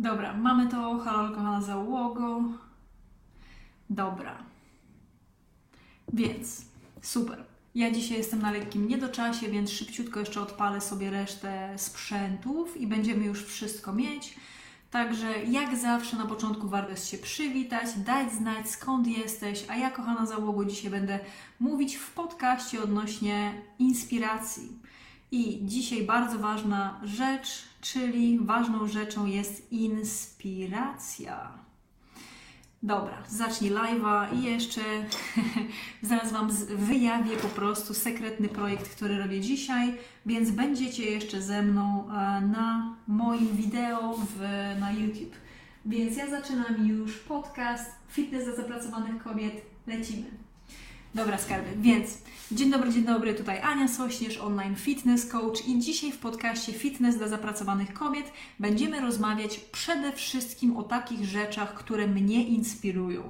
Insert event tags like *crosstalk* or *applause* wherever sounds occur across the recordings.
Dobra, mamy to. Halo, kochana załogo. Dobra. Więc, super. Ja dzisiaj jestem na lekkim niedoczasie, więc szybciutko jeszcze odpalę sobie resztę sprzętów i będziemy już wszystko mieć. Także jak zawsze na początku warto jest się przywitać, dać znać skąd jesteś, a ja kochana załogo dzisiaj będę mówić w podcaście odnośnie inspiracji. I dzisiaj bardzo ważna rzecz, czyli ważną rzeczą jest inspiracja. Dobra, zacznij live'a i jeszcze *laughs* zaraz Wam wyjawię po prostu sekretny projekt, który robię dzisiaj, więc będziecie jeszcze ze mną e, na moim wideo w, na YouTube. Więc ja zaczynam już podcast Fitness dla zapracowanych kobiet. Lecimy. Dobra, skarby. Więc dzień dobry, dzień dobry. Tutaj Ania Sośnierz, online fitness coach i dzisiaj w podcaście Fitness dla zapracowanych kobiet będziemy rozmawiać przede wszystkim o takich rzeczach, które mnie inspirują.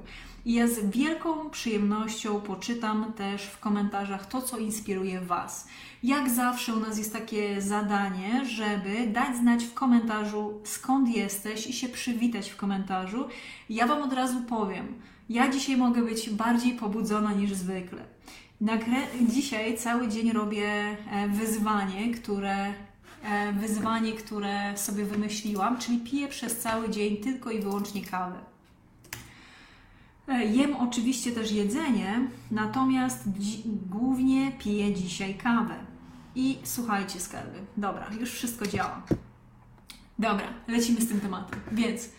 I ja z wielką przyjemnością poczytam też w komentarzach to, co inspiruje Was. Jak zawsze u nas jest takie zadanie, żeby dać znać w komentarzu skąd jesteś i się przywitać w komentarzu. Ja Wam od razu powiem, ja dzisiaj mogę być bardziej pobudzona niż zwykle. Dzisiaj cały dzień robię e, wyzwanie, które e, wyzwanie, które sobie wymyśliłam, czyli piję przez cały dzień tylko i wyłącznie kawę. E, jem oczywiście też jedzenie, natomiast głównie piję dzisiaj kawę. I słuchajcie, skarby. Dobra, już wszystko działa. Dobra, lecimy z tym tematem. Więc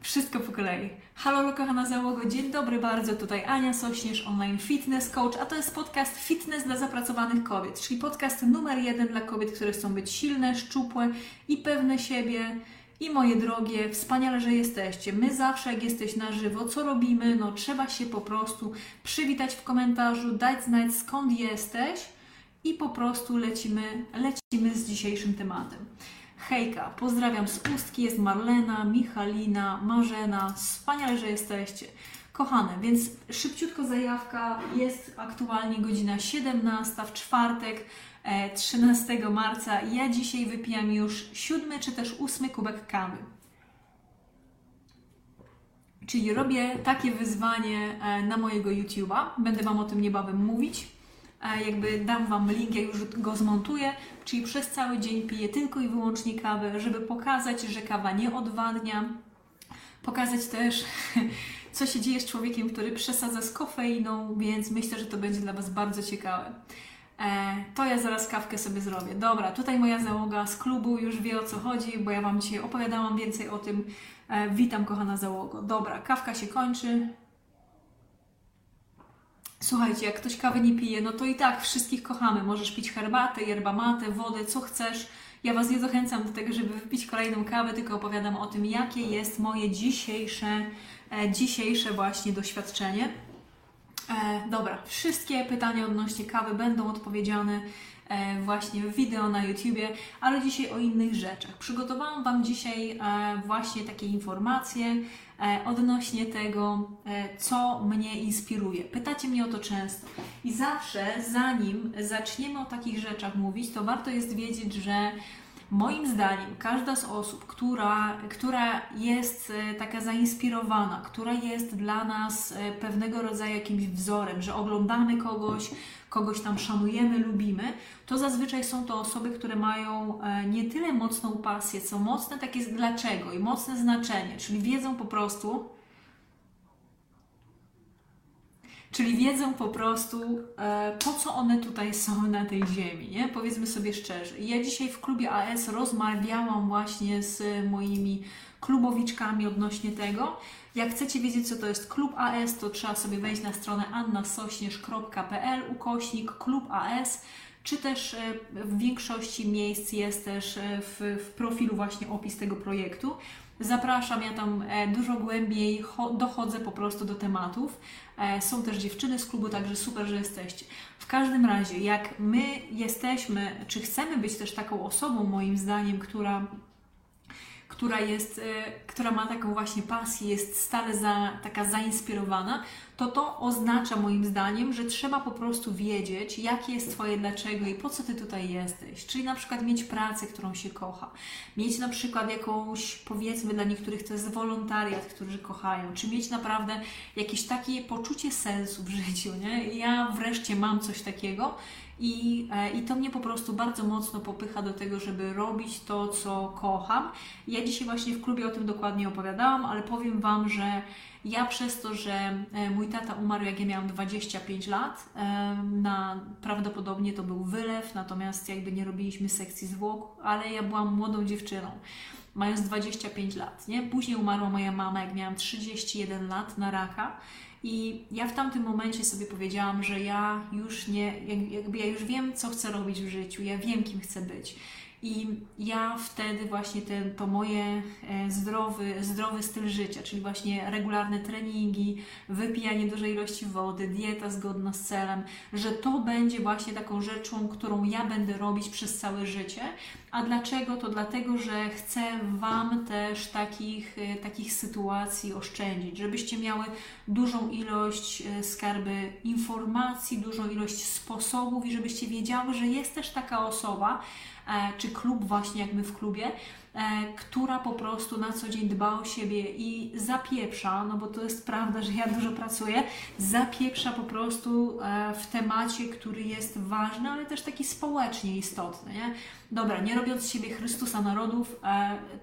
wszystko po kolei. Halo, kochana załogo, dzień dobry bardzo. Tutaj Ania Sośnierz, online fitness coach, a to jest podcast Fitness dla zapracowanych kobiet, czyli podcast numer jeden dla kobiet, które chcą być silne, szczupłe i pewne siebie. I moje drogie, wspaniale, że jesteście. My zawsze, jak jesteś na żywo, co robimy? No, trzeba się po prostu przywitać w komentarzu, dać znać skąd jesteś i po prostu lecimy, lecimy z dzisiejszym tematem. Hejka, pozdrawiam z Ustki, jest Marlena, Michalina, Marzena, wspaniale, że jesteście. Kochane, więc szybciutko zajawka, jest aktualnie godzina 17 w czwartek, 13 e, marca. Ja dzisiaj wypijam już siódmy czy też ósmy kubek kawy. Czyli robię takie wyzwanie e, na mojego YouTube'a. Będę Wam o tym niebawem mówić jakby dam Wam link, jak już go zmontuję, czyli przez cały dzień piję tylko i wyłącznie kawę, żeby pokazać, że kawa nie odwadnia, pokazać też, *laughs* co się dzieje z człowiekiem, który przesadza z kofeiną, więc myślę, że to będzie dla Was bardzo ciekawe. E, to ja zaraz kawkę sobie zrobię. Dobra, tutaj moja załoga z klubu już wie o co chodzi, bo ja Wam dzisiaj opowiadałam więcej o tym. E, witam, kochana załogo. Dobra, kawka się kończy. Słuchajcie, jak ktoś kawy nie pije, no to i tak wszystkich kochamy. Możesz pić herbatę, yerba mate, wodę, co chcesz. Ja Was nie zachęcam do tego, żeby wypić kolejną kawę, tylko opowiadam o tym, jakie jest moje dzisiejsze, e, dzisiejsze właśnie doświadczenie. E, dobra, wszystkie pytania odnośnie kawy będą odpowiedziane właśnie w wideo na YouTubie, ale dzisiaj o innych rzeczach. Przygotowałam Wam dzisiaj e, właśnie takie informacje, E, odnośnie tego, e, co mnie inspiruje. Pytacie mnie o to często. I zawsze, zanim zaczniemy o takich rzeczach mówić, to warto jest wiedzieć, że Moim zdaniem każda z osób, która, która jest e, taka zainspirowana, która jest dla nas pewnego rodzaju jakimś wzorem, że oglądamy kogoś, kogoś tam szanujemy, lubimy, to zazwyczaj są to osoby, które mają e, nie tyle mocną pasję, co mocne takie dlaczego i mocne znaczenie, czyli wiedzą po prostu, Czyli wiedzą po prostu, e, po co one tutaj są na tej ziemi, nie? Powiedzmy sobie szczerze. Ja dzisiaj w klubie AS rozmawiałam właśnie z moimi klubowiczkami odnośnie tego. Jak chcecie wiedzieć, co to jest klub AS, to trzeba sobie wejść na stronę annasośnierz.pl ukośnik klub AS czy też e, w większości miejsc jest też e, w, w profilu właśnie opis tego projektu. Zapraszam, ja tam e, dużo głębiej dochodzę po prostu do tematów. Są też dziewczyny z klubu, także super, że jesteście. W każdym razie, jak my jesteśmy, czy chcemy być też taką osobą, moim zdaniem, która która jest, e, która ma taką właśnie pasję, jest stale za, taka zainspirowana, to to oznacza moim zdaniem, że trzeba po prostu wiedzieć, jakie jest Twoje dlaczego i po co Ty tutaj jesteś. Czyli na przykład mieć pracę, którą się kocha. Mieć na przykład jakąś, powiedzmy dla niektórych to jest wolontariat, którzy kochają. Czy mieć naprawdę jakieś takie poczucie sensu w życiu, nie? Ja wreszcie mam coś takiego i, e, I to mnie po prostu bardzo mocno popycha do tego, żeby robić to, co kocham. Ja dzisiaj właśnie w klubie o tym dokładnie opowiadałam, ale powiem Wam, że ja przez to, że e, mój tata umarł jak ja miałam 25 lat, e, na, prawdopodobnie to był wylew, natomiast jakby nie robiliśmy sekcji zwłok, ale ja byłam młodą dziewczyną, mając 25 lat, nie? Później umarła moja mama, jak miałam 31 lat na raka. I ja w tamtym momencie sobie powiedziałam, że ja już nie, jakby ja już wiem, co chcę robić w życiu, ja wiem, kim chcę być. I ja wtedy właśnie ten, to moje e, zdrowy, zdrowy styl życia, czyli właśnie regularne treningi, wypijanie dużej ilości wody, dieta zgodna z celem, że to będzie właśnie taką rzeczą, którą ja będę robić przez całe życie. A dlaczego? To dlatego, że chcę Wam też takich, e, takich sytuacji oszczędzić, żebyście miały dużą ilość e, skarby informacji, dużą ilość sposobów i żebyście wiedziały, że jest też taka osoba, czy klub właśnie jak my w klubie, e, która po prostu na co dzień dba o siebie i zapieprza, no bo to jest prawda, że ja dużo pracuję, zapieprza po prostu e, w temacie, który jest ważny, ale też taki społecznie istotny, nie? Dobra, nie robiąc z siebie Chrystusa narodów,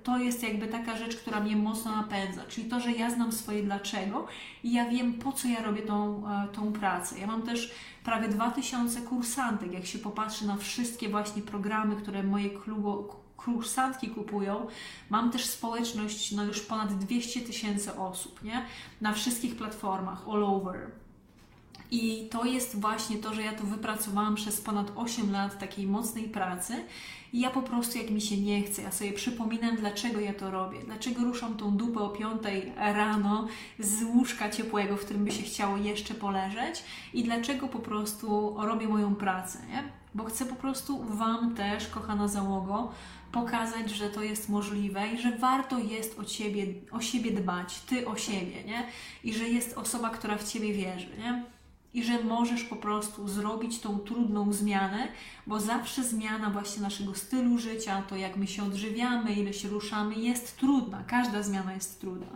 to jest jakby taka rzecz, która mnie mocno napędza, czyli to, że ja znam swoje dlaczego i ja wiem, po co ja robię tą, tą pracę. Ja mam też prawie 2000 kursantek. Jak się popatrzy na wszystkie właśnie programy, które moje klubo, kursantki kupują, mam też społeczność no już ponad 200 tysięcy osób, nie? Na wszystkich platformach, all over. I to jest właśnie to, że ja to wypracowałam przez ponad 8 lat takiej mocnej pracy i ja po prostu, jak mi się nie chce, ja sobie przypominam, dlaczego ja to robię, dlaczego ruszam tą dupę o 5 rano z łóżka ciepłego, w którym by się chciało jeszcze poleżeć i dlaczego po prostu robię moją pracę, nie? Bo chcę po prostu Wam też, kochana załogo, pokazać, że to jest możliwe i że warto jest o, ciebie, o siebie dbać, Ty o siebie, nie? I że jest osoba, która w Ciebie wierzy, nie? I że możesz po prostu zrobić tą trudną zmianę, bo zawsze zmiana właśnie naszego stylu życia, to jak my się odżywiamy, ile się ruszamy, jest trudna. Każda zmiana jest trudna.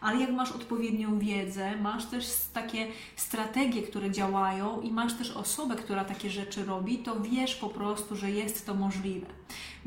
Ale jak masz odpowiednią wiedzę, masz też takie strategie, które działają i masz też osobę, która takie rzeczy robi, to wiesz po prostu, że jest to możliwe.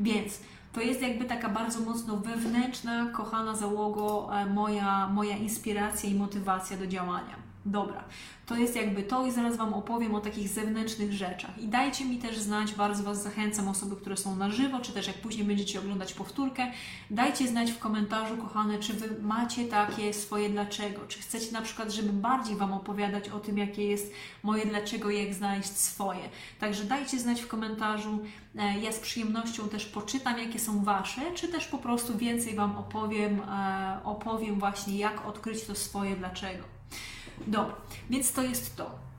Więc to jest jakby taka bardzo mocno wewnętrzna, kochana załogo, e, moja, moja inspiracja i motywacja do działania. Dobra, to jest jakby to i zaraz Wam opowiem o takich zewnętrznych rzeczach. I dajcie mi też znać, bardzo Was zachęcam, osoby, które są na żywo, czy też jak później będziecie oglądać powtórkę, dajcie znać w komentarzu, kochane, czy Wy macie takie swoje dlaczego, czy chcecie na przykład, żeby bardziej Wam opowiadać o tym, jakie jest moje dlaczego i jak znaleźć swoje. Także dajcie znać w komentarzu, e, ja z przyjemnością też poczytam, jakie są Wasze, czy też po prostu więcej Wam opowiem, e, opowiem właśnie, jak odkryć to swoje dlaczego. Dobra, więc to jest to.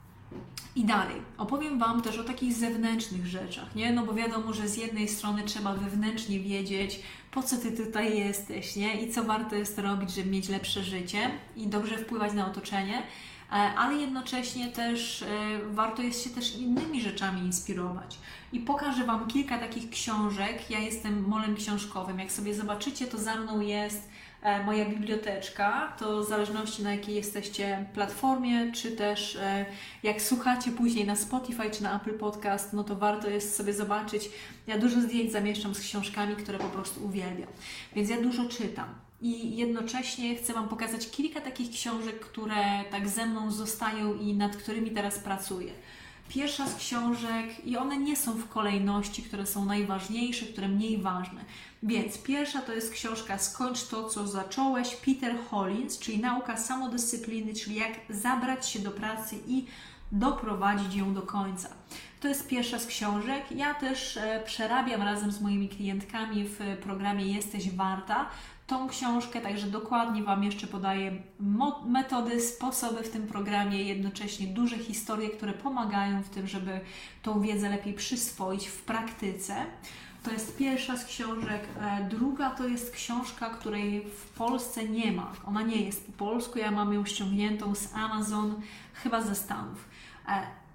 I dalej, opowiem Wam też o takich zewnętrznych rzeczach, nie? No bo wiadomo, że z jednej strony trzeba wewnętrznie wiedzieć, po co Ty tutaj jesteś, nie? I co warto jest robić, żeby mieć lepsze życie i dobrze wpływać na otoczenie, e, ale jednocześnie też e, warto jest się też innymi rzeczami inspirować. I pokażę Wam kilka takich książek. Ja jestem molem książkowym. Jak sobie zobaczycie, to za mną jest moja biblioteczka, to w zależności na jakiej jesteście platformie, czy też e, jak słuchacie później na Spotify czy na Apple Podcast, no to warto jest sobie zobaczyć. Ja dużo zdjęć zamieszczam z książkami, które po prostu uwielbiam. Więc ja dużo czytam. I jednocześnie chcę Wam pokazać kilka takich książek, które tak ze mną zostają i nad którymi teraz pracuję. Pierwsza z książek, i one nie są w kolejności, które są najważniejsze, które mniej ważne. Więc pierwsza to jest książka Skończ to, co zacząłeś, Peter Hollins, czyli nauka samodyscypliny, czyli jak zabrać się do pracy i doprowadzić ją do końca. To jest pierwsza z książek. Ja też e, przerabiam razem z moimi klientkami w programie Jesteś Warta tą książkę, także dokładnie Wam jeszcze podaję metody, sposoby w tym programie, jednocześnie duże historie, które pomagają w tym, żeby tą wiedzę lepiej przyswoić w praktyce. To jest pierwsza z książek. E, druga to jest książka, której w Polsce nie ma. Ona nie jest po polsku, ja mam ją ściągniętą z Amazon, chyba ze Stanów.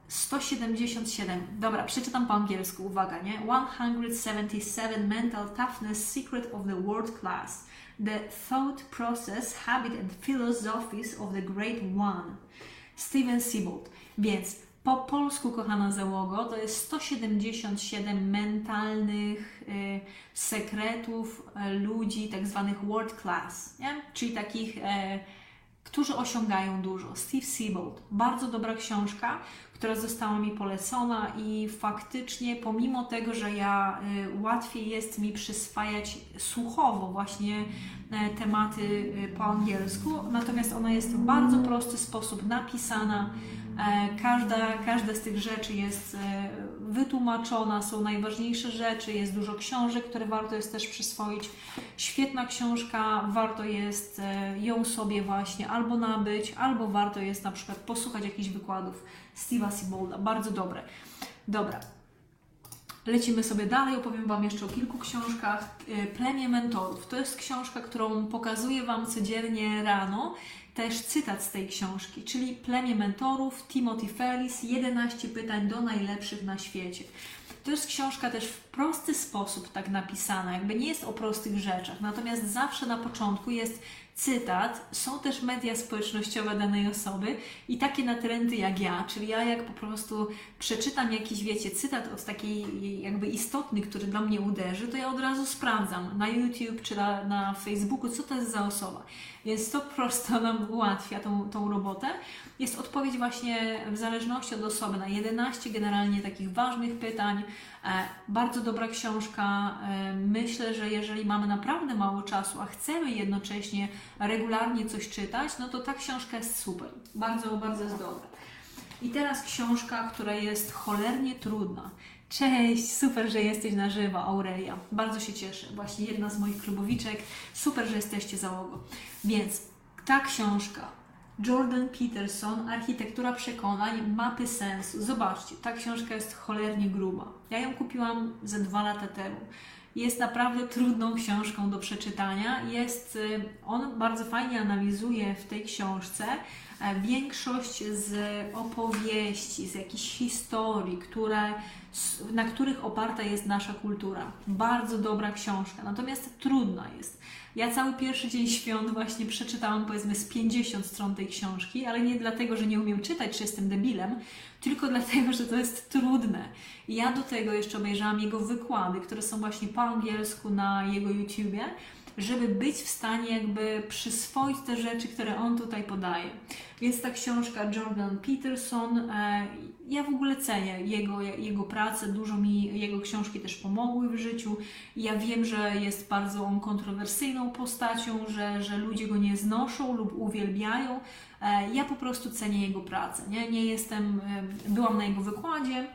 177. Dobra, przeczytam po angielsku, uwaga, nie? 177 Mental Toughness Secret of the World Class. The Thought Process, Habit and Philosophies of the Great One. Steven Siebold. Więc po polsku, kochana załogo, to jest 177 mentalnych y, sekretów y, ludzi, tak zwanych world class, nie? czyli takich, y, którzy osiągają dużo. Steve Siebold, bardzo dobra książka, która została mi polecona i faktycznie pomimo tego, że ja y, łatwiej jest mi przyswajać słuchowo właśnie e, tematy y, po angielsku, natomiast ona jest w bardzo prosty sposób napisana. E, każda, każda z tych rzeczy jest e, wytłumaczona, są najważniejsze rzeczy, jest dużo książek, które warto jest też przyswoić. Świetna książka, warto jest ją sobie właśnie albo nabyć, albo warto jest na przykład posłuchać jakichś wykładów Steve'a Sibolda. Bardzo dobre. Dobra. Lecimy sobie dalej, opowiem Wam jeszcze o kilku książkach. E, Plemię Mentorów. To jest książka, którą pokazuję Wam codziennie rano. Też cytat z tej książki, czyli Plemię Mentorów, Timothy Ferris, 11 pytań do najlepszych na świecie. To jest książka też w prosty sposób tak napisana, jakby nie jest o prostych rzeczach, natomiast zawsze na początku jest cytat, są też media społecznościowe danej osoby i takie natrendy jak ja, czyli ja jak po prostu przeczytam jakiś, wiecie, cytat od takiej jakby istotny, który dla mnie uderzy, to ja od razu sprawdzam na YouTube czy na, na Facebooku, co to jest za osoba. Więc to prosto *laughs* nam ułatwia tą, tą robotę. Jest odpowiedź właśnie w zależności od osoby na 11 generalnie takich ważnych pytań. E, bardzo dobra książka. E, myślę, że jeżeli mamy naprawdę mało czasu, a chcemy jednocześnie regularnie coś czytać, no to ta książka jest super. Bardzo, bardzo jest dobra. I teraz książka, która jest cholernie trudna. Cześć, super, że jesteś na żywo, Aurelia. Bardzo się cieszę. Właśnie jedna z moich klubowiczek. Super, że jesteście załogą. Więc ta książka, Jordan Peterson, Architektura przekonań, mapy sensu. Zobaczcie, ta książka jest cholernie gruba. Ja ją kupiłam ze dwa lata temu. Jest naprawdę trudną książką do przeczytania. Jest, y, on bardzo fajnie analizuje w tej książce większość z opowieści, z jakichś historii, które, na których oparta jest nasza kultura. Bardzo dobra książka, natomiast trudna jest. Ja cały pierwszy dzień świąt właśnie przeczytałam powiedzmy z 50 stron tej książki, ale nie dlatego, że nie umiem czytać, czy jestem debilem, tylko dlatego, że to jest trudne. I ja do tego jeszcze obejrzałam jego wykłady, które są właśnie po angielsku na jego YouTubie żeby być w stanie jakby przyswoić te rzeczy, które on tutaj podaje. Więc ta książka Jordan Peterson, e, ja w ogóle cenię jego, jego pracę, dużo mi jego książki też pomogły w życiu. Ja wiem, że jest bardzo on kontrowersyjną postacią, że, że ludzie go nie znoszą lub uwielbiają. E, ja po prostu cenię jego pracę. Nie, nie jestem, e, byłam na jego wykładzie,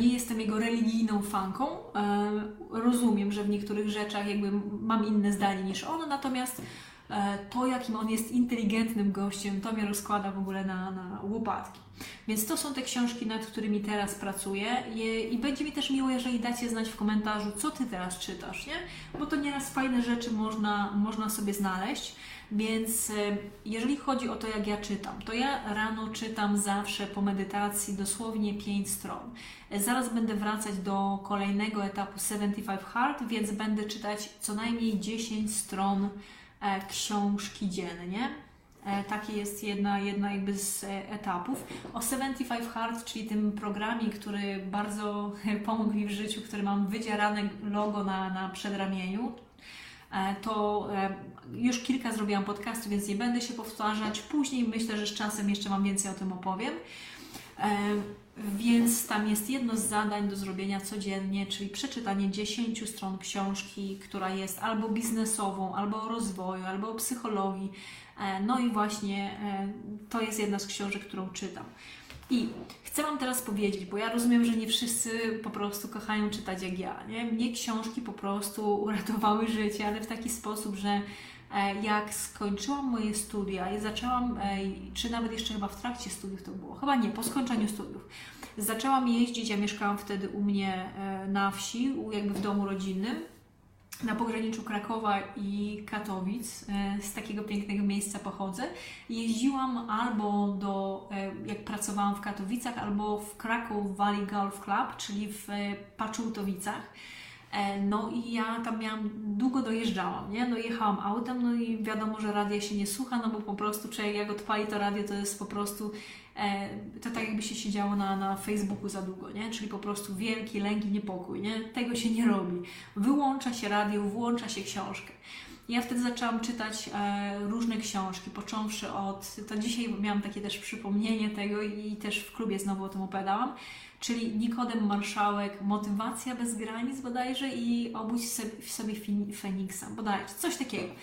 nie jestem jego religijną fanką. E, rozumiem, że w niektórych rzeczach jakby mam inne zdanie niż on, natomiast e, to, jakim on jest inteligentnym gościem, to mnie rozkłada w ogóle na, na łopatki. Więc to są te książki, nad którymi teraz pracuję I, będzie mi też miło, jeżeli dacie znać w komentarzu, co Ty teraz czytasz, nie? Bo to nieraz fajne rzeczy można, można sobie znaleźć. Więc y, jeżeli chodzi o to, jak ja czytam, to ja rano czytam zawsze po medytacji dosłownie 5 stron. Zaraz będę wracać do kolejnego etapu 75 Hard, więc będę czytać co najmniej 10 stron e, książki dziennie. E, taki jest jedna, jedna jakby z e, etapów. O 75 Hard, czyli tym programie, który bardzo *laughs* pomógł mi w życiu, który mam wydzierane logo na, na przedramieniu, to e, już kilka zrobiłam podcastów, więc nie będę się powtarzać. Później myślę, że z czasem jeszcze Wam więcej o tym opowiem. E, więc tam jest jedno z zadań do zrobienia codziennie, czyli przeczytanie 10 stron książki, która jest albo biznesową, albo o rozwoju, albo o psychologii. No i właśnie to jest jedna z książek, którą czytam. I chcę Wam teraz powiedzieć, bo ja rozumiem, że nie wszyscy po prostu kochają czytać jak ja. Nie? Mnie książki po prostu uratowały życie, ale w taki sposób, że e, jak skończyłam moje studia i zaczęłam, e, czy nawet jeszcze chyba w trakcie studiów to było, chyba nie, po skończeniu studiów, Zaczęłam jeździć, ja mieszkałam wtedy u mnie e, na wsi, jakby w domu rodzinnym na pograniczu Krakowa i Katowic, z takiego pięknego miejsca pochodzę. Jeździłam albo do, e, jak pracowałam w Katowicach, albo w Kraków Valley Golf Club, czyli w e, Paczultowicach. No i ja tam miałam, długo dojeżdżałam, nie? No jechałam autem, no i wiadomo, że radia się nie słucha, no bo po prostu człowiek jak odpali to radio, to jest po prostu E, to tak jakby się siedziało na, na Facebooku za długo, nie? Czyli po prostu wielki lęk i niepokój, nie? Tego się nie robi. Wyłącza się radio, włącza się książkę. Ja wtedy zaczęłam czytać e, różne książki, począwszy od, to dzisiaj miałam takie też przypomnienie tego i też w klubie znowu o tym opowiadałam, czyli Nikodem Marszałek, Motywacja bez granic bodajże i Obudź w sobie Feniksa, bodajże, coś takiego.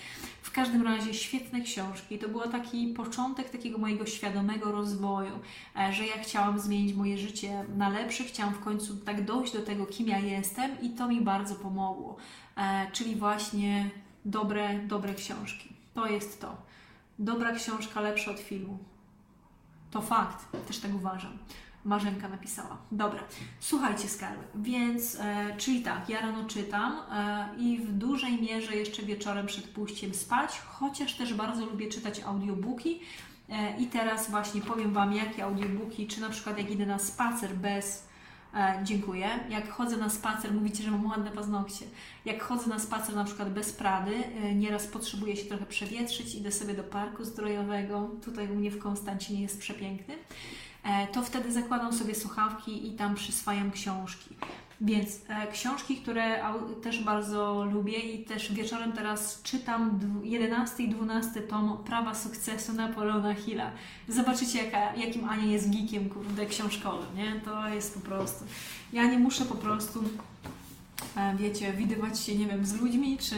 W każdym razie świetne książki. To był taki początek takiego mojego świadomego rozwoju, e, że ja chciałam zmienić moje życie na lepsze, chciałam w końcu tak dojść do tego, kim ja jestem i to mi bardzo pomogło. E, czyli właśnie dobre, dobre książki. To jest to. Dobra książka lepsza od filmu. To fakt, też tak uważam. Marzenka napisała. Dobra, słuchajcie skarby, więc, e, czyli tak, ja rano czytam e, i w dużej mierze jeszcze wieczorem przed pójściem spać, chociaż też bardzo lubię czytać audiobooki e, i teraz właśnie powiem Wam, jakie audiobooki, czy na przykład jak idę na spacer bez dziękuję. Jak chodzę na spacer, mówicie, że mam ładne paznokcie. Jak chodzę na spacer na przykład bez Prady, e, nieraz potrzebuję się trochę przewietrzyć, idę sobie do parku zdrojowego, tutaj u mnie w Konstancinie jest przepiękny, e, to wtedy zakładam sobie słuchawki i tam przyswajam książki. Więc e, książki, które też bardzo lubię i też wieczorem teraz czytam 11 i 12 tom Prawa sukcesu Napoleona Hilla. Zobaczycie, jaka, jakim Ania jest geekiem, kurde, książkowym, nie? To jest po prostu... Ja nie muszę po prostu, e, wiecie, widywać się, nie wiem, z ludźmi, czy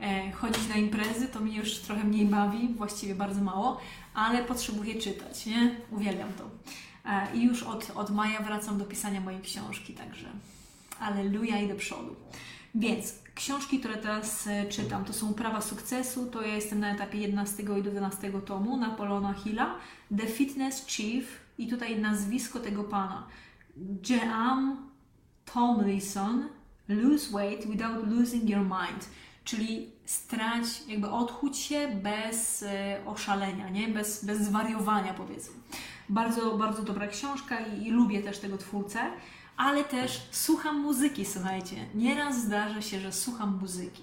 e, chodzić na imprezy, to mnie już trochę mniej bawi, właściwie bardzo mało, ale potrzebuję czytać, nie? Uwielbiam to. E, I już od, od maja wracam do pisania mojej książki, także Aleluja i do przodu. Więc książki, które teraz e, czytam, to są Prawa Sukcesu, to ja jestem na etapie 11 i 12 tomu Napoleona Hilla, The Fitness Chief i tutaj nazwisko tego pana, Jeam Tomlinson, Lose Weight Without Losing Your Mind, czyli strać, jakby odchuć się bez e, oszalenia, nie? Bez, bez zwariowania powiedzmy. Bardzo, bardzo dobra książka i, i lubię też tego twórcę ale też słucham muzyki, słuchajcie. Nieraz zdarza się, że słucham muzyki.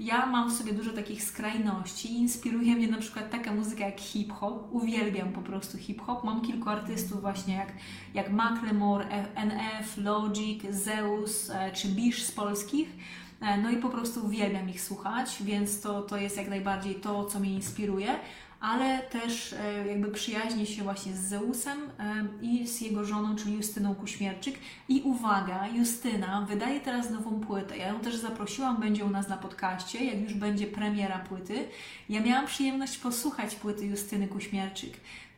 Ja mam w sobie dużo takich skrajności. Inspiruje mnie na przykład taka muzyka jak hip-hop. Uwielbiam po prostu hip-hop. Mam kilku artystów właśnie jak, jak Macklemore, NF, Logic, Zeus e, czy Bish z polskich. E, no i po prostu uwielbiam ich słuchać, więc to, to jest jak najbardziej to, co mnie inspiruje ale też e, jakby przyjaźni się właśnie z Zeusem e, i z jego żoną, czyli Justyną Kuśmierczyk. I uwaga, Justyna wydaje teraz nową płytę. Ja ją też zaprosiłam, będzie u nas na podcaście, jak już będzie premiera płyty. Ja miałam przyjemność posłuchać płyty Justyny Kuśmierczyk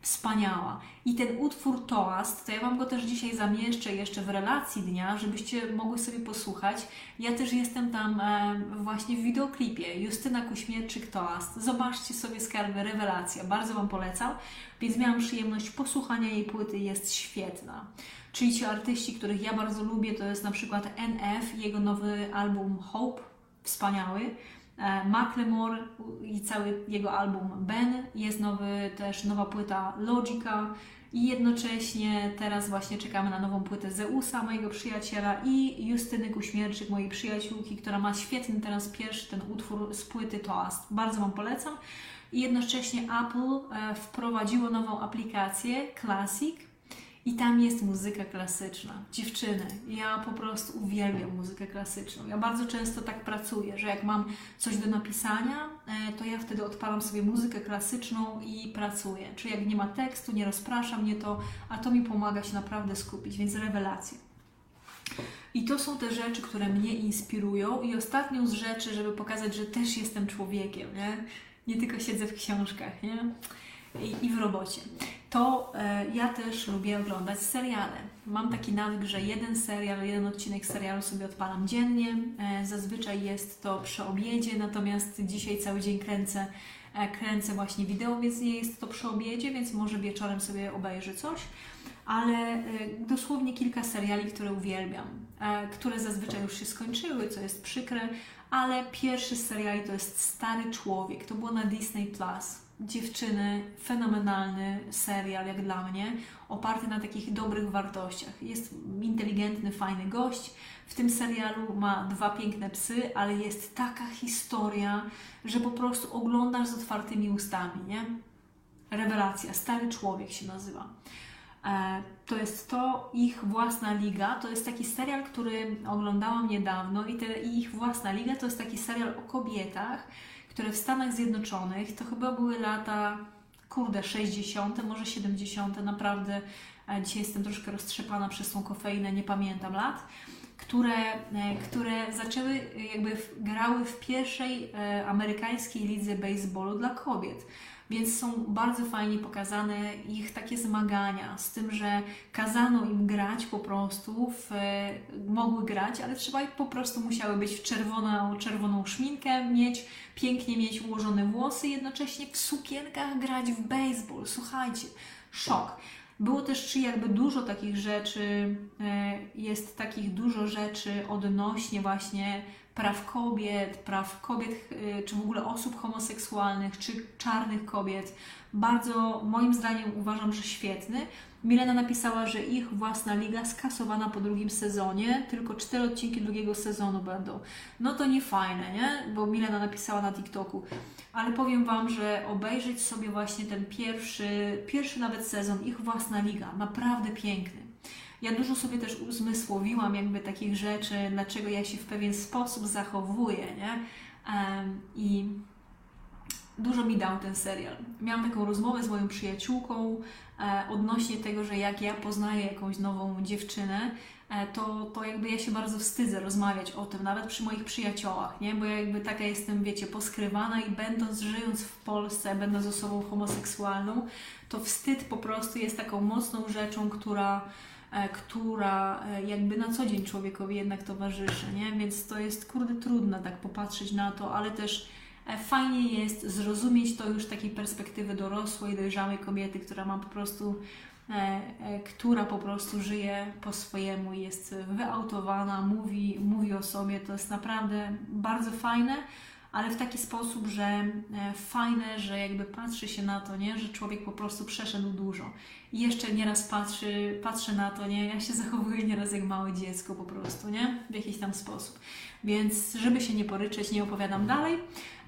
wspaniała. I ten utwór Toast, to ja Wam go też dzisiaj zamieszczę jeszcze w relacji dnia, żebyście mogły sobie posłuchać. Ja też jestem tam e, właśnie w wideoklipie. Justyna Kuśmierczyk Toast. Zobaczcie sobie skarby, rewelacja. Bardzo Wam polecam. Więc miałam przyjemność posłuchania jej płyty, jest świetna. Czyli ci artyści, których ja bardzo lubię, to jest na przykład NF, jego nowy album Hope, wspaniały. E, Macklemore i cały jego album Ben, jest nowy, też nowa płyta Logica i jednocześnie teraz właśnie czekamy na nową płytę Zeusa, mojego przyjaciela i Justyny Kuśmierczyk, mojej przyjaciółki, która ma świetny teraz pierwszy ten utwór z płyty Toast. Bardzo Wam polecam. I jednocześnie Apple e, wprowadziło nową aplikację Classic, i tam jest muzyka klasyczna. Dziewczyny, ja po prostu uwielbiam muzykę klasyczną. Ja bardzo często tak pracuję, że jak mam coś do napisania, e, to ja wtedy odpalam sobie muzykę klasyczną i pracuję. Czy jak nie ma tekstu, nie rozprasza mnie to, a to mi pomaga się naprawdę skupić, więc rewelacje. I to są te rzeczy, które mnie inspirują. I ostatnią z rzeczy, żeby pokazać, że też jestem człowiekiem, nie? Nie tylko siedzę w książkach, nie? I, i w robocie to e, ja też lubię oglądać seriale. Mam taki nawyk, że jeden serial, jeden odcinek serialu sobie odpalam dziennie. E, zazwyczaj jest to przy obiedzie, natomiast dzisiaj cały dzień kręcę, e, kręcę właśnie wideo, więc nie jest to przy obiedzie, więc może wieczorem sobie obejrzę coś. ale dosłownie kilka seriali, które uwielbiam, które zazwyczaj już się skończyły, co jest przykre, ale pierwszy z seriali to jest Stary Człowiek, to było na Disney Plus dziewczyny, fenomenalny serial jak dla mnie, oparty na takich dobrych wartościach. Jest inteligentny, fajny gość. W tym serialu ma dwa piękne psy, ale jest taka historia, że po prostu oglądasz z otwartymi ustami, nie? Rewelacja, Stary Człowiek się nazywa. E, to jest to ich własna liga. To jest taki serial, który oglądałam niedawno i, te, ich własna liga to jest taki serial o kobietach, które w Stanach Zjednoczonych, to chyba były lata, kurde, 60., może 70., naprawdę dzisiaj jestem troszkę roztrzepana przez tą kofeinę, nie pamiętam lat, które, e, które zaczęły, jakby grały w pierwszej e, amerykańskiej lidze baseballu dla kobiet. Więc są bardzo fajnie pokazane ich takie zmagania z tym, że kazano im grać po prostu, w, mogły grać, ale trzeba po prostu musiały być w czerwoną, czerwoną szminkę mieć, pięknie mieć ułożone włosy, jednocześnie w sukienkach grać w baseball. Słuchajcie, szok. Było też jakby dużo takich rzeczy, e, jest takich dużo rzeczy odnośnie właśnie praw kobiet, praw kobiet, y, czy w ogóle osób homoseksualnych, czy czarnych kobiet. Bardzo, moim zdaniem, uważam, że świetny. Milena napisała, że ich własna liga skasowana po drugim sezonie, tylko cztery odcinki drugiego sezonu będą. No to nie fajne, nie? Bo Milena napisała na TikToku. Ale powiem Wam, że obejrzeć sobie właśnie ten pierwszy, pierwszy nawet sezon, ich własna liga, naprawdę piękny. Ja dużo sobie też uzmysłowiłam jakby takich rzeczy, dlaczego ja się w pewien sposób zachowuję, nie? I dużo mi dał ten serial. Miałam taką rozmowę z moją przyjaciółką e, odnośnie tego, że jak ja poznaję jakąś nową dziewczynę, e, to, to jakby ja się bardzo wstydzę rozmawiać o tym, nawet przy moich przyjaciołach, nie? Bo ja jakby taka jestem, wiecie, poskrywana i będąc, żyjąc w Polsce, będąc osobą homoseksualną, to wstyd po prostu jest taką mocną rzeczą, która która e, jakby na co dzień człowiekowi jednak towarzyszy, nie? Więc to jest kurde trudne tak popatrzeć na to, ale też e, fajnie jest zrozumieć to już z takiej perspektywy dorosłej, dojrzałej kobiety, która ma po prostu która po prostu żyje po swojemu, jest wyautowana, mówi, mówi o sobie. To jest naprawdę bardzo fajne, ale w taki sposób, że e, fajne, że jakby patrzy się na to, nie? że człowiek po prostu przeszedł dużo. I jeszcze nieraz patrzy, patrzę na to, nie? ja się zachowuję nieraz jak małe dziecko po prostu, nie? w jakiś tam sposób. Więc żeby się nie poryczeć, nie opowiadam dalej.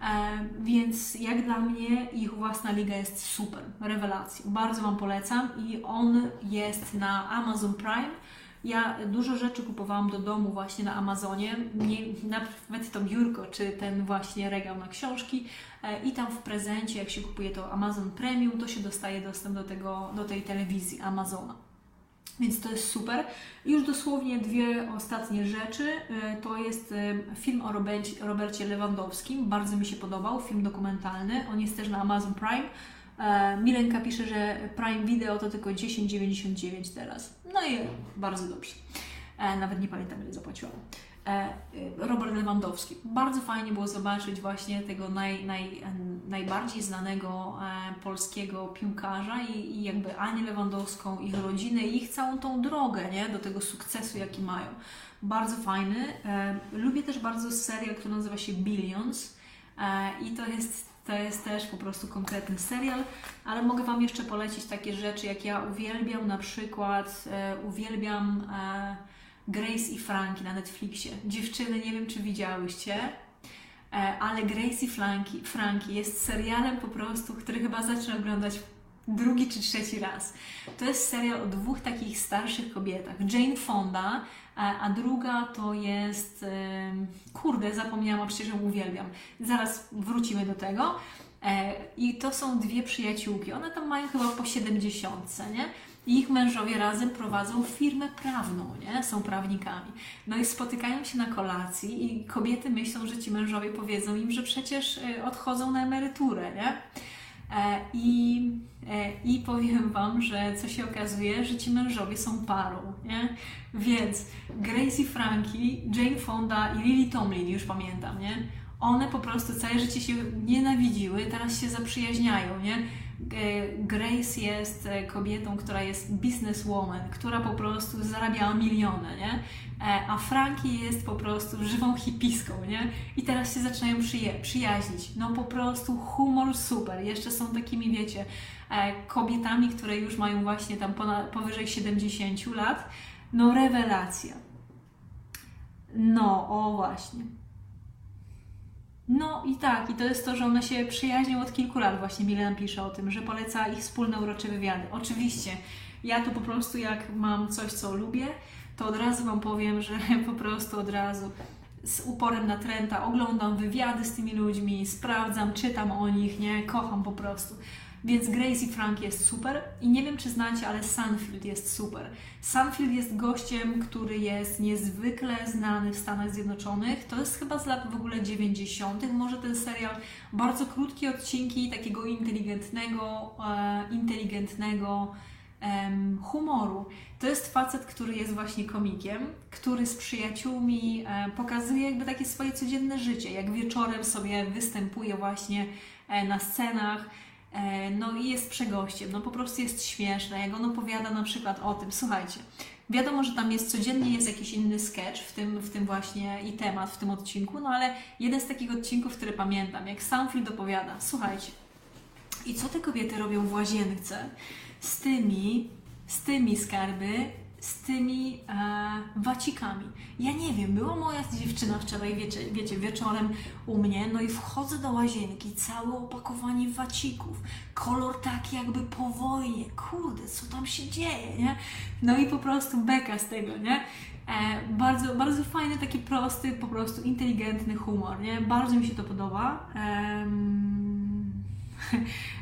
E, więc jak dla mnie ich własna liga jest super, rewelacja. Bardzo Wam polecam i on jest na Amazon Prime ja dużo rzeczy kupowałam do domu właśnie na Amazonie, nie, nawet to biurko, czy ten właśnie regał na książki e, i tam w prezencie, jak się kupuje to Amazon Premium, to się dostaje dostęp do, tego, do tej telewizji Amazona. Więc to jest super. Już dosłownie dwie ostatnie rzeczy. E, to jest e, film o Robercie Lewandowskim. Bardzo mi się podobał, film dokumentalny. On jest też na Amazon Prime. E, Milenka pisze, że Prime Video to tylko 10,99 teraz. No i bardzo dobrze. E, nawet nie pamiętam, ile zapłaciłam. E, Robert Lewandowski. Bardzo fajnie było zobaczyć właśnie tego naj, naj, najbardziej znanego polskiego piłkarza i, i jakby Anię Lewandowską, ich rodzinę i ich całą tą drogę nie? do tego sukcesu, jaki mają. Bardzo fajny. Lubię też bardzo serial, który nazywa się Billions i to jest to jest też po prostu konkretny serial, ale mogę Wam jeszcze polecić takie rzeczy, jak ja uwielbiam na przykład, e, uwielbiam e, Grace i Frankie na Netflixie. Dziewczyny, nie wiem czy widziałyście, e, ale Grace i Frankie, Frankie jest serialem po prostu, który chyba zacznę oglądać drugi czy trzeci raz. To jest serial o dwóch takich starszych kobietach. Jane Fonda, a druga to jest, kurde, zapomniałam, przecież ją uwielbiam. Zaraz wrócimy do tego. E, I to są dwie przyjaciółki. One tam mają chyba po 70, nie? Ich mężowie razem prowadzą firmę prawną, nie? Są prawnikami. No i spotykają się na kolacji i kobiety myślą, że ci mężowie powiedzą im, że przecież e, odchodzą na emeryturę, nie? E, I, e, I powiem Wam, że co się okazuje, że ci mężowie są parą, nie? Więc Gracie Frankie, Jane Fonda i Lily Tomlin, już pamiętam, nie? One po prostu całe życie się nienawidziły, teraz się zaprzyjaźniają, nie? Grace jest e, kobietą, która jest businesswoman, która po prostu zarabia miliony, nie? E, a Frankie jest po prostu żywą hipiską, nie? I teraz się zaczynają przyja- przyjaźnić. No po prostu humor super. Jeszcze są takimi, wiecie, kobietami, które już mają właśnie tam powyżej 70 lat. No rewelacja. No, o właśnie. No i tak, i to jest to, że one się przyjaźnią od kilku lat. Właśnie Milena pisze o tym, że poleca ich wspólne urocze wywiady. Oczywiście, ja tu po prostu jak mam coś, co lubię, to od razu Wam powiem, że *laughs* po prostu od razu z uporem na trenta oglądam wywiady z tymi ludźmi, sprawdzam, czytam o nich, nie, kocham po prostu. Więc Gracie Frank jest super i nie wiem, czy znacie, ale Sunfield jest super. Sunfield jest gościem, który jest niezwykle znany w Stanach Zjednoczonych. To jest chyba z lat w ogóle 90. Może ten serial, bardzo krótkie odcinki takiego inteligentnego, e, inteligentnego humoru. To jest facet, który jest właśnie komikiem, który z przyjaciółmi e, pokazuje jakby takie swoje codzienne życie, jak wieczorem sobie występuje właśnie e, na scenach no i jest przegościem, no po prostu jest śmieszne. Jak on opowiada na przykład o tym, słuchajcie, wiadomo, że tam jest codziennie jest jakiś inny sketch w tym, w tym właśnie i temat w tym odcinku, no ale jeden z takich odcinków, który pamiętam, jak Soundfield opowiada, słuchajcie, i co te kobiety robią w łazience z tymi, z tymi skarby, z tymi e, wacikami. Ja nie wiem, była moja dziewczyna wczoraj, wiecie, wiecie, wieczorem u mnie, no i wchodzę do łazienki, całe opakowanie wacików, kolor taki jakby po wojnie, kurde, co tam się dzieje, nie? No i po prostu beka z tego, nie? E, bardzo, bardzo fajny, taki prosty, po prostu inteligentny humor, nie? Bardzo mi się to podoba. *laughs*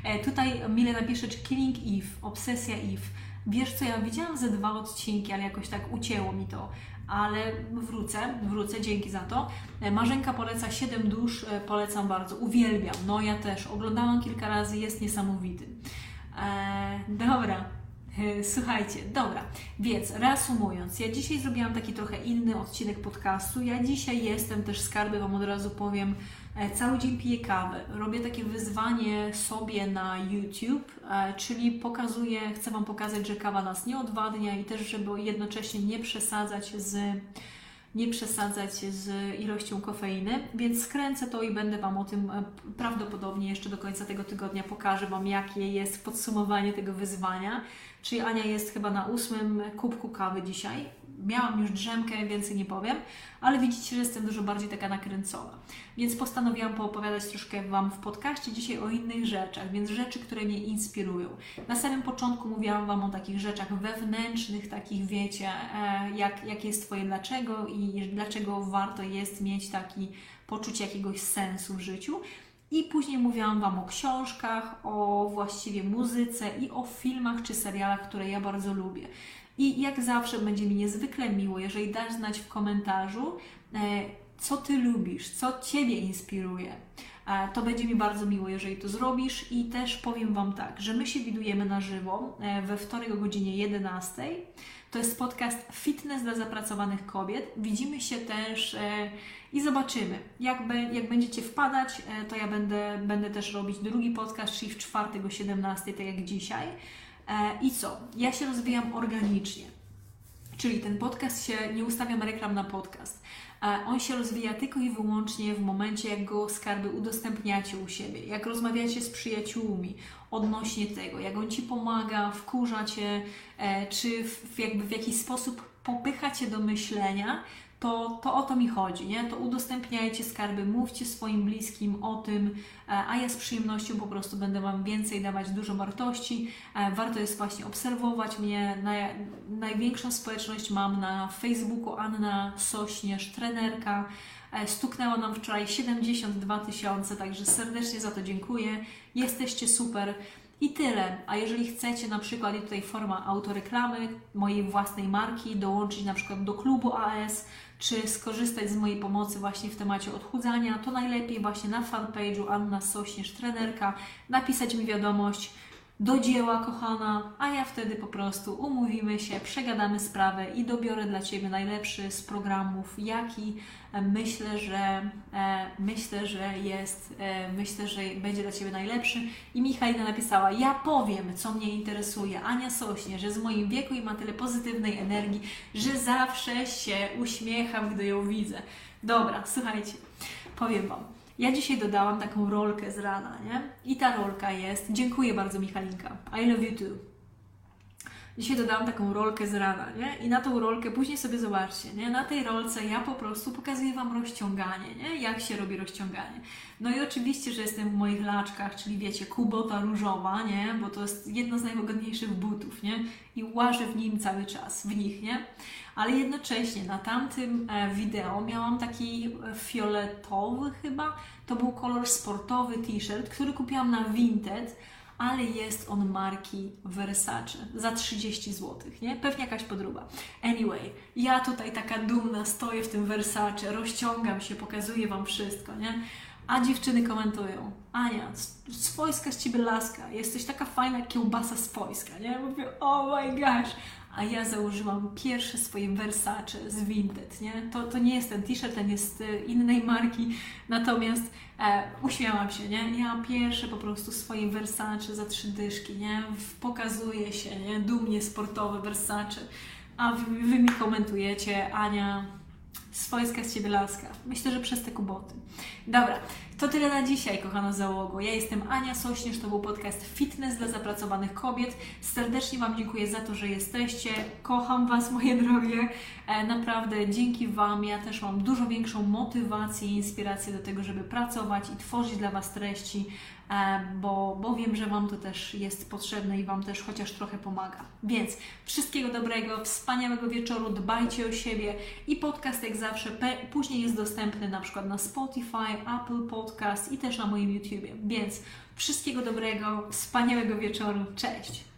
E, tutaj Mile napisze, czy Killing Eve, Obsesja Eve Wiesz co, ja widziałam ze dwa odcinki, ale jakoś tak ucięło mi to. Ale wrócę, wrócę, dzięki za to. E, Marzenka poleca 7 dusz, e, polecam bardzo, uwielbiam. No ja też, oglądałam kilka razy, jest niesamowity. Eee, dobra, Słuchajcie, dobra, więc reasumując, ja dzisiaj zrobiłam taki trochę inny odcinek podcastu. Ja dzisiaj jestem też skarby, Wam od razu powiem, E, cały dzień piję kawę. Robię takie wyzwanie sobie na YouTube, e, czyli pokazuję, chcę Wam pokazać, że kawa nas nie odwadnia i też, żeby jednocześnie nie przesadzać z nie przesadzać z ilością kofeiny, więc skręcę to i będę Wam o tym e, prawdopodobnie jeszcze do końca tego tygodnia pokażę Wam, jakie jest podsumowanie tego wyzwania. Czyli Ania jest chyba na ósmym kubku kawy dzisiaj. Miałam już drzemkę, więcej nie powiem, ale widzicie, że jestem dużo bardziej taka nakręcona. Więc postanowiłam poopowiadać troszkę Wam w podcaście dzisiaj o innych rzeczach, więc rzeczy, które mnie inspirują. Na samym początku mówiłam Wam o takich rzeczach wewnętrznych, takich wiecie, e, jak, jakie jest Twoje dlaczego i dlaczego warto jest mieć taki poczucie jakiegoś sensu w życiu. I później mówiłam Wam o książkach, o właściwie muzyce i o filmach czy serialach, które ja bardzo lubię. I jak zawsze będzie mi niezwykle miło, jeżeli dasz znać w komentarzu, e, co Ty lubisz, co Ciebie inspiruje. E, to będzie mi bardzo miło, jeżeli to zrobisz. I też powiem Wam tak, że my się widujemy na żywo e, we wtorek o godzinie 11. To jest podcast Fitness dla zapracowanych kobiet. Widzimy się też i zobaczymy. Jak, be, jak będziecie wpadać, to ja będę, będę też robić drugi podcast, czyli w czwartek o 17, tak jak dzisiaj. E, I co? Ja się rozwijam organicznie. Czyli ten podcast się, nie ustawiam reklam na podcast. E, on się rozwija tylko i wyłącznie w momencie, jak go skarby udostępniacie u siebie, jak rozmawiacie z przyjaciółmi odnośnie tego, jak on ci pomaga, wkurza cię, e, czy w, jakby w jakiś sposób popycha cię do myślenia, to, to o to mi chodzi, nie? To udostępniajcie skarby, mówcie swoim bliskim o tym, e, a ja z przyjemnością po prostu będę Wam więcej dawać dużo wartości. E, warto jest właśnie obserwować mnie. największą społeczność mam na Facebooku Anna Sośnierz, trenerka. E, stuknęło nam wczoraj 72 tysiące, także serdecznie za to dziękuję. Jesteście super. I tyle. A jeżeli chcecie na przykład, i tutaj forma autoreklamy mojej własnej marki, dołączyć na przykład do klubu AS, czy skorzystać z mojej pomocy właśnie w temacie odchudzania, to najlepiej właśnie na fanpage'u Anna Sośnierz Trenerka napisać mi wiadomość do dzieła, kochana, a ja wtedy po prostu umówimy się, przegadamy sprawę i dobiorę dla Ciebie najlepszy z programów, jaki e, myślę, że e, myślę, że jest, e, myślę, że będzie dla Ciebie najlepszy. I Michalina napisała, ja powiem, co mnie interesuje. Ania Sośnie, że z moim wieku i ma tyle pozytywnej energii, że zawsze się uśmiecham, gdy ją widzę. Dobra, słuchajcie, powiem Wam. Ja dzisiaj dodałam taką rolkę z rana, nie? I ta rolka jest. Dziękuję bardzo, Michalinka. I love you too. Dzisiaj dodałam taką rolkę z rana, nie? I na tą rolkę później sobie zobaczcie, nie? Na tej rolce ja po prostu pokazuję Wam rozciąganie, nie? Jak się robi rozciąganie. No i oczywiście, że jestem w moich laczkach, czyli wiecie, kubota różowa, nie? Bo to jest jedno z najwygodniejszych butów, nie? I łażę w nim cały czas, w nich, nie? Ale jednocześnie na tamtym e, wideo miałam taki e, fioletowy chyba, to był kolor sportowy t-shirt, który kupiłam na Vinted, ale jest on marki Versace za 30 zł, nie? Pewnie jakaś podróba. Anyway, ja tutaj taka dumna stoję w tym Versace, rozciągam się, pokazuję Wam wszystko, nie? A dziewczyny komentują, Ania, swojska z Ciebie laska, jesteś taka fajna kiełbasa swojska, nie? Mówię, oh my gosh, a ja założyłam pierwsze swoje Versace z Vinted, nie? To, to nie jest ten t-shirt, ten jest e, innej marki, natomiast e, uśmiałam się, nie? Ja pierwsze po prostu swoje Versace za trzy dyszki, nie? Pokazuje się, nie? Dumnie sportowe Versace, a wy, wy mi komentujecie, Ania, swojska z Ciebie laska. Myślę, że przez te kuboty. Dobra, to tyle na dzisiaj, kochana załogo. Ja jestem Ania Sośnierz, to był podcast Fitness dla zapracowanych kobiet. Serdecznie Wam dziękuję za to, że jesteście. Kocham Was, moje drogie. E, naprawdę dzięki Wam ja też mam dużo większą motywację i inspirację do tego, żeby pracować i tworzyć dla Was treści, bo, bo wiem, że Wam to też jest potrzebne i Wam też chociaż trochę pomaga. Więc wszystkiego dobrego, wspaniałego wieczoru, dbajcie o siebie i podcast jak zawsze później jest dostępny na przykład na Spotify, Apple Podcast i też na moim YouTubie. Więc wszystkiego dobrego, wspaniałego wieczoru. Cześć!